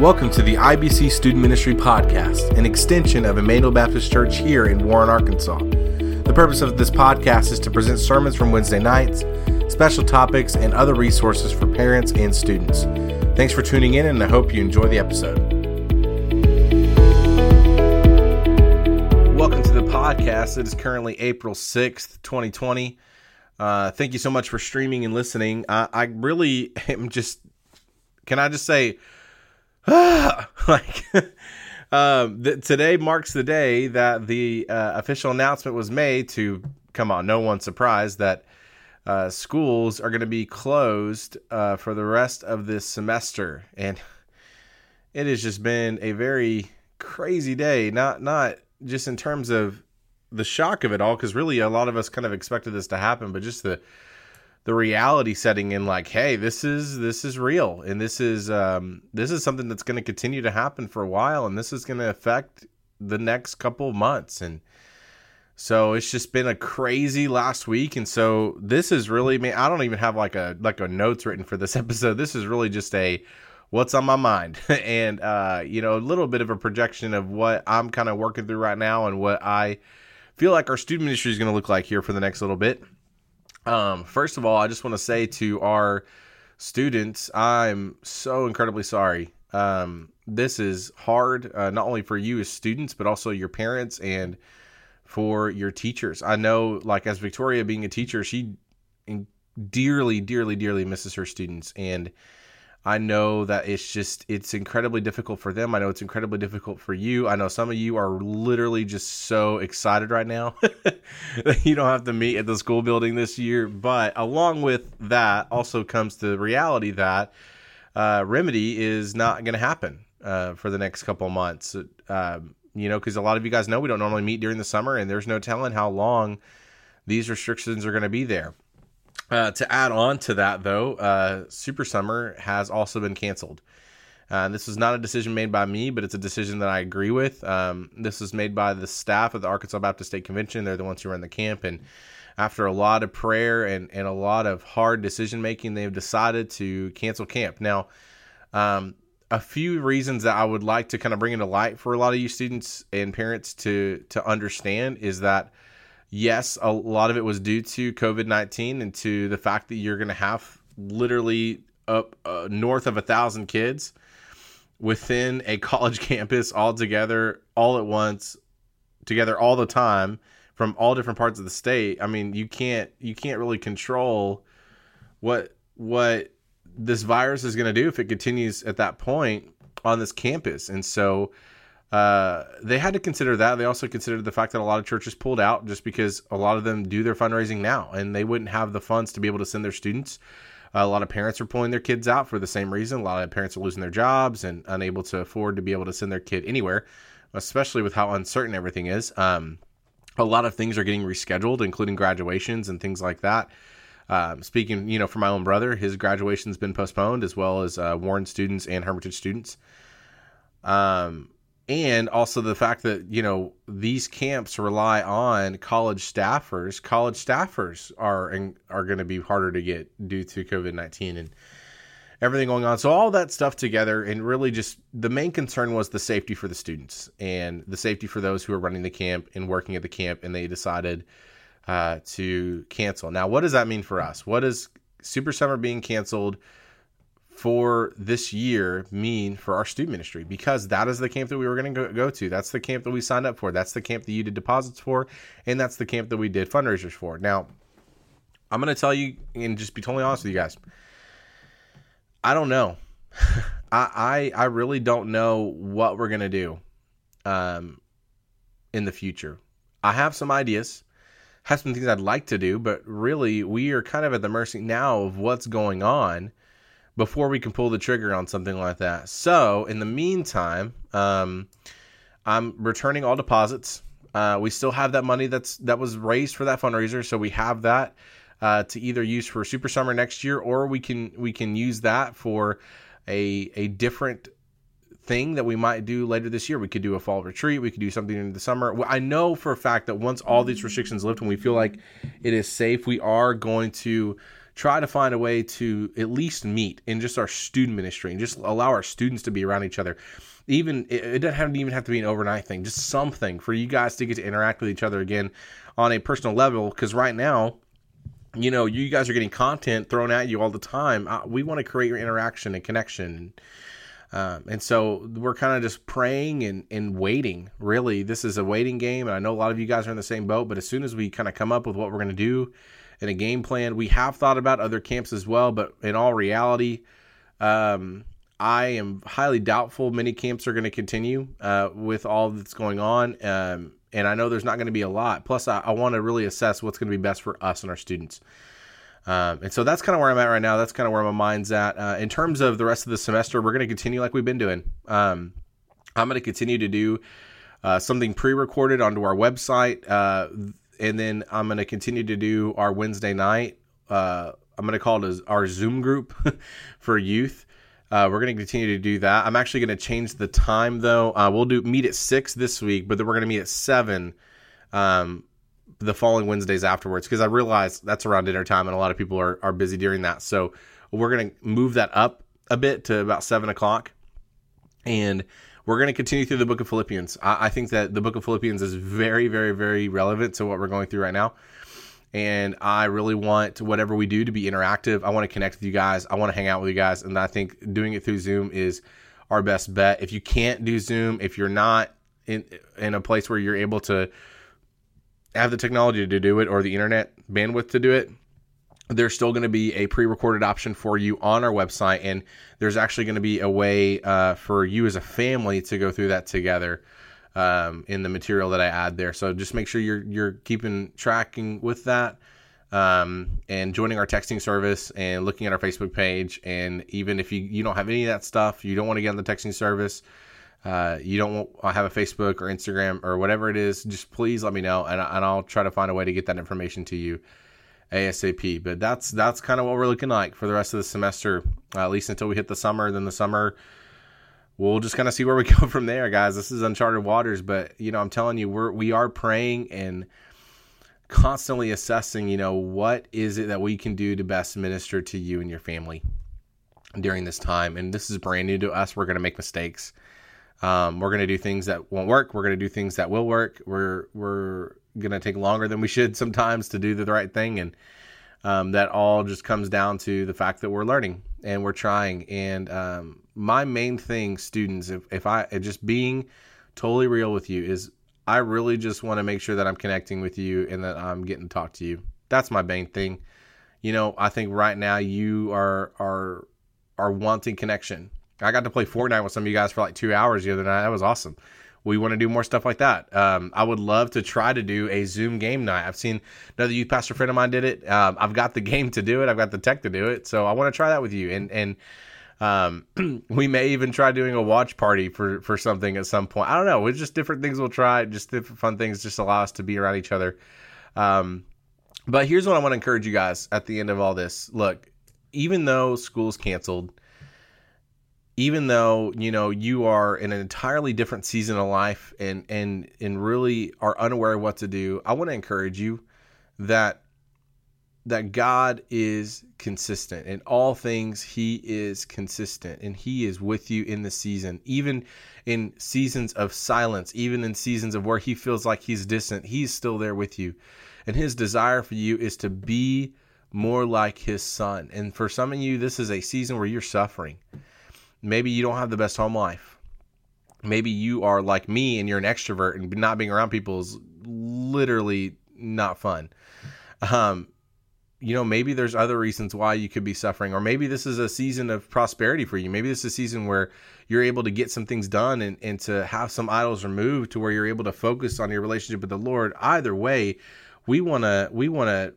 Welcome to the IBC Student Ministry Podcast, an extension of Immanuel Baptist Church here in Warren, Arkansas. The purpose of this podcast is to present sermons from Wednesday nights, special topics, and other resources for parents and students. Thanks for tuning in, and I hope you enjoy the episode. Welcome to the podcast. It is currently April 6th, 2020. Uh, thank you so much for streaming and listening. I, I really am just, can I just say, like um, th- today marks the day that the uh, official announcement was made to come on no one's surprised that uh, schools are going to be closed uh, for the rest of this semester. And it has just been a very crazy day not not just in terms of the shock of it all because really a lot of us kind of expected this to happen but just the the reality setting in like hey this is this is real. And this is um this is something that's going to continue to happen for a while and this is going to affect the next couple of months. And so it's just been a crazy last week. And so this is really man i don't even have like a like a notes written for this episode. This is really just a what's on my mind? And uh you know a little bit of a projection of what i'm kind of working through right now and what i feel like our student ministry is going to look like here for the next little bit um, first of all, I just want to say to our students, I'm so incredibly sorry. Um, this is hard, uh, not only for you as students, but also your parents and for your teachers. I know, like, as Victoria being a teacher, she dearly, dearly, dearly misses her students. And I know that it's just it's incredibly difficult for them. I know it's incredibly difficult for you. I know some of you are literally just so excited right now that you don't have to meet at the school building this year. But along with that, also comes the reality that uh, remedy is not going to happen uh, for the next couple months. Um, you know, because a lot of you guys know we don't normally meet during the summer, and there's no telling how long these restrictions are going to be there. Uh, to add on to that, though, uh, Super Summer has also been canceled. Uh, this was not a decision made by me, but it's a decision that I agree with. Um, this was made by the staff of the Arkansas Baptist State Convention. They're the ones who run the camp. And after a lot of prayer and, and a lot of hard decision making, they've decided to cancel camp. Now, um, a few reasons that I would like to kind of bring into light for a lot of you students and parents to to understand is that yes, a lot of it was due to COVID 19 and to the fact that you're going to have literally up uh, north of a thousand kids within a college campus all together, all at once, together all the time from all different parts of the state. I mean, you can't you can't really control what what this virus is going to do if it continues at that point on this campus. And so uh, they had to consider that. They also considered the fact that a lot of churches pulled out just because a lot of them do their fundraising now and they wouldn't have the funds to be able to send their students. Uh, a lot of parents are pulling their kids out for the same reason. A lot of parents are losing their jobs and unable to afford to be able to send their kid anywhere, especially with how uncertain everything is. Um, a lot of things are getting rescheduled, including graduations and things like that. Um, speaking, you know, for my own brother, his graduation's been postponed, as well as uh, Warren students and Hermitage students. Um, and also the fact that you know these camps rely on college staffers. College staffers are and are going to be harder to get due to covid-19 and everything going on. So all that stuff together and really just the main concern was the safety for the students and the safety for those who are running the camp and working at the camp and they decided uh, to cancel. Now what does that mean for us? What is super summer being canceled for this year mean for our student ministry? Because that is the camp that we were going to go to. That's the camp that we signed up for. That's the camp that you did deposits for. And that's the camp that we did fundraisers for. Now, I'm going to tell you and just be totally honest with you guys. I don't know. I, I, I really don't know what we're going to do um, in the future. I have some ideas, have some things I'd like to do, but really we are kind of at the mercy now of what's going on before we can pull the trigger on something like that. So, in the meantime, um, I'm returning all deposits. Uh, we still have that money that's that was raised for that fundraiser, so we have that uh, to either use for Super Summer next year, or we can we can use that for a a different thing that we might do later this year. We could do a fall retreat. We could do something in the summer. I know for a fact that once all these restrictions lift and we feel like it is safe, we are going to try to find a way to at least meet in just our student ministry and just allow our students to be around each other. Even it, doesn't even have to be an overnight thing, just something for you guys to get to interact with each other again on a personal level. Because right now, you know, you guys are getting content thrown at you all the time. We want to create your interaction and connection. Um, and so we're kind of just praying and, and waiting. Really, this is a waiting game. And I know a lot of you guys are in the same boat, but as soon as we kind of come up with what we're going to do in a game plan, we have thought about other camps as well. But in all reality, um, I am highly doubtful many camps are going to continue uh, with all that's going on. Um, and I know there's not going to be a lot. Plus, I, I want to really assess what's going to be best for us and our students. Um, and so that's kind of where I'm at right now. That's kind of where my mind's at. Uh, in terms of the rest of the semester, we're going to continue like we've been doing. Um, I'm going to continue to do uh, something pre-recorded onto our website, uh, and then I'm going to continue to do our Wednesday night. Uh, I'm going to call it our Zoom group for youth. Uh, we're going to continue to do that. I'm actually going to change the time though. Uh, we'll do meet at six this week, but then we're going to meet at seven um, the following Wednesdays afterwards because I realize that's around dinner time and a lot of people are, are busy during that. So we're going to move that up a bit to about seven o'clock. And we're going to continue through the book of Philippians. I, I, think that the book of Philippians is very, very, very relevant to what we're going through right now. And I really want whatever we do to be interactive. I want to connect with you guys. I want to hang out with you guys. And I think doing it through Zoom is our best bet. If you can't do Zoom, if you're not in in a place where you're able to have the technology to do it or the internet bandwidth to do it, there's still going to be a pre-recorded option for you on our website, and there's actually going to be a way uh, for you as a family to go through that together um, in the material that I add there. So just make sure you're you're keeping tracking with that. Um, and joining our texting service and looking at our Facebook page. And even if you, you don't have any of that stuff, you don't want to get on the texting service, uh, you don't have a Facebook or Instagram or whatever it is, just please let me know, and, and I'll try to find a way to get that information to you ASAP. But that's that's kind of what we're looking like for the rest of the semester, at least until we hit the summer. Then the summer, we'll just kind of see where we go from there, guys. This is uncharted waters, but you know, I'm telling you, we're we are praying and constantly assessing. You know, what is it that we can do to best minister to you and your family during this time? And this is brand new to us. We're going to make mistakes um, we're going to do things that won't work. We're going to do things that will work. We're we're going to take longer than we should sometimes to do the right thing, and um, that all just comes down to the fact that we're learning and we're trying. And um, my main thing, students, if if I just being totally real with you, is I really just want to make sure that I'm connecting with you and that I'm getting to talk to you. That's my main thing. You know, I think right now you are are are wanting connection I got to play Fortnite with some of you guys for like two hours the other night. That was awesome. We want to do more stuff like that. Um, I would love to try to do a Zoom game night. I've seen another youth pastor friend of mine did it. Um, I've got the game to do it. I've got the tech to do it. So I want to try that with you. And and um, we may even try doing a watch party for for something at some point. I don't know. It's just different things we'll try. Just different fun things. Just allow us to be around each other. Um, but here's what I want to encourage you guys at the end of all this. Look, even though school's canceled even though you know you are in an entirely different season of life and and and really are unaware of what to do i want to encourage you that that god is consistent in all things. He is consistent and he is with you in the season even in seasons of silence even in seasons of where he feels like he's distant he's still there with you. And his desire for you is to be more like his son. And for some of you this is a season where you're suffering Maybe you don't have the best home life. Maybe you are like me and you're an extrovert and not being around people is literally not fun. Um, you know, maybe there's other reasons why you could be suffering, or maybe this is a season of prosperity for you. Maybe this is a season where you're able to get some things done and, and to have some idols removed to where you're able to focus on your relationship with the Lord. Either way, we wanna we wanna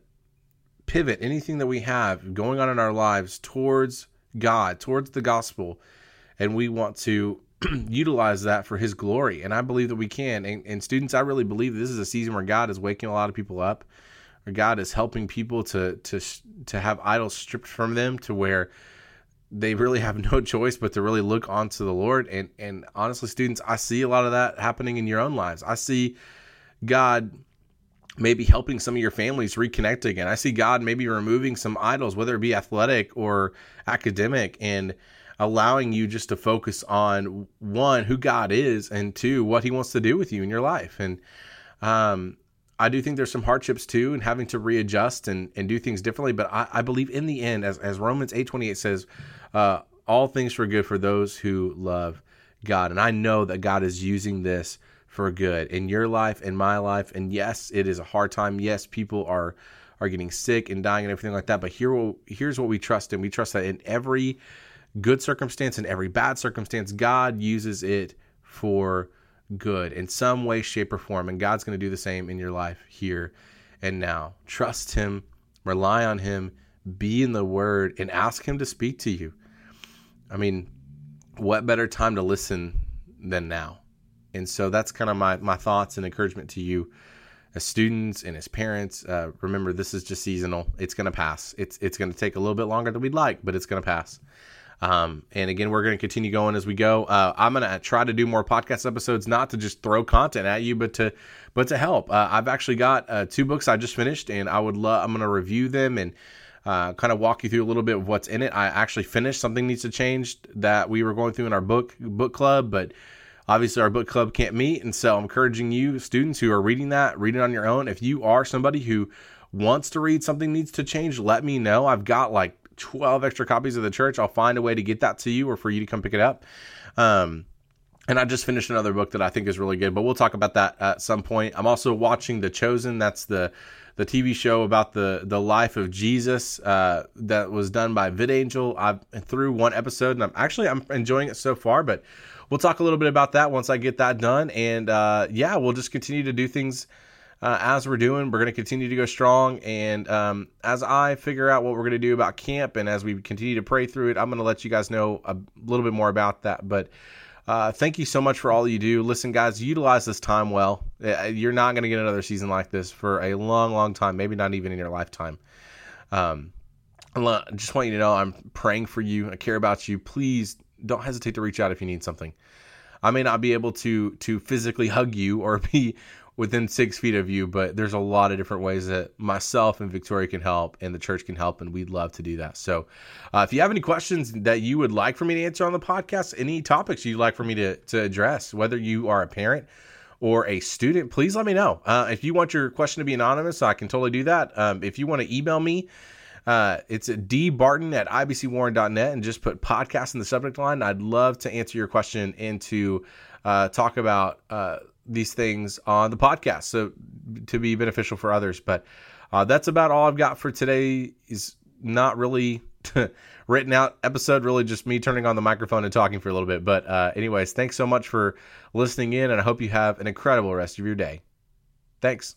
pivot anything that we have going on in our lives towards God, towards the gospel, and we want to utilize that for his glory. And i believe that we can. And, and, students i really believe this is a season where god is waking a lot of people up or god is helping people to to to have idols stripped from them to where they really have no choice but to really look onto the lord. And and honestly students i see a lot of that happening in your own lives. I see god maybe helping some of your families reconnect again. I see God maybe removing some idols, whether it be athletic or academic, and allowing you just to focus on one, who God is, and two, what He wants to do with you in your life. And um, I do think there's some hardships too, and having to readjust and, and do things differently. But I, I believe in the end, as, as Romans 8:28 says, uh, all things for good for those who love God. And I know that God is using this for good in your life, in my life. And yes, it is a hard time. Yes, people are are getting sick and dying and everything like that. But here, here's what we trust in. We trust that in every good circumstance and every bad circumstance, God uses it for good in some way, shape, or form. And God's going to do the same in your life here and now. Trust Him, rely on Him, be in the Word, and ask Him to speak to you. I mean, what better time to listen than now? And so that's kind of my, my thoughts and encouragement to you as students and as parents. Uh, remember, this is just seasonal. It's going to pass. It's, it's going to take a little bit longer than we'd like, but it's going to pass. Um, and again, we're going to continue going as we go. Uh, I'm going to try to do more podcast episodes, not to just throw content at you, but to but to help. Uh, I've actually got uh, two books I just finished, and I would love. I'm going to review them and uh, kind of walk you through a little bit of what's in it. I actually finished something needs to change that we were going through in our book book club, but obviously our book club can't meet, and so I'm encouraging you students who are reading that, read it on your own. If you are somebody who wants to read something needs to change, let me know. I've got like 12 extra copies of the church. I'll find a way to get that to you or for you to come pick it up. Um, and I just finished another book that I think is really good, but we'll talk about that at some point. I'm also watching The Chosen. That's the the TV show about the the life of Jesus uh, that was done by VidAngel. I've through one episode, and I'm actually I'm enjoying it so far. But we'll talk a little bit about that once I get that done. And uh, yeah, we'll just continue to do things uh, as we're doing. We're going to continue to go strong. And um, as I figure out what we're going to do about camp and as we continue to pray through it, I'm going to let you guys know a little bit more about that. But uh, thank you so much for all you do. Listen, guys, utilize this time well. Uh, you're not going to get another season like this for a long, long time, maybe not even in your lifetime. Um, I just want you to know I'm praying for you. I care about you. Please don't hesitate to reach out if you need something. I may not be able to to physically hug you or be within six feet of you, but there's a lot of different ways that myself and Victoria can help and the church can help, and we'd love to do that. So, uh, if you have any questions that you would like for me to answer on the podcast, any topics you'd like for me to, to address, whether you are a parent or a student, please let me know. Uh, if you want your question to be anonymous, I can totally do that. Um, if you want to email me, uh, it's dbarton at ibcwarren.net and just put podcast in the subject line. I'd love to answer your question and to uh, talk about uh, these things on the podcast so to be beneficial for others. But uh, that's about all i've got for today is not really written out episode really just me turning on the microphone and talking for a little bit. But uh, anyways thanks so much for listening in and i hope you have an incredible rest of your day. Thanks